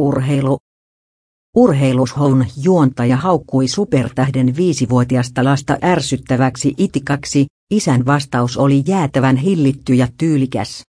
Urheilu. Urheilushown juontaja haukkui supertähden viisivuotiasta lasta ärsyttäväksi itikaksi, isän vastaus oli jäätävän hillitty ja tyylikäs.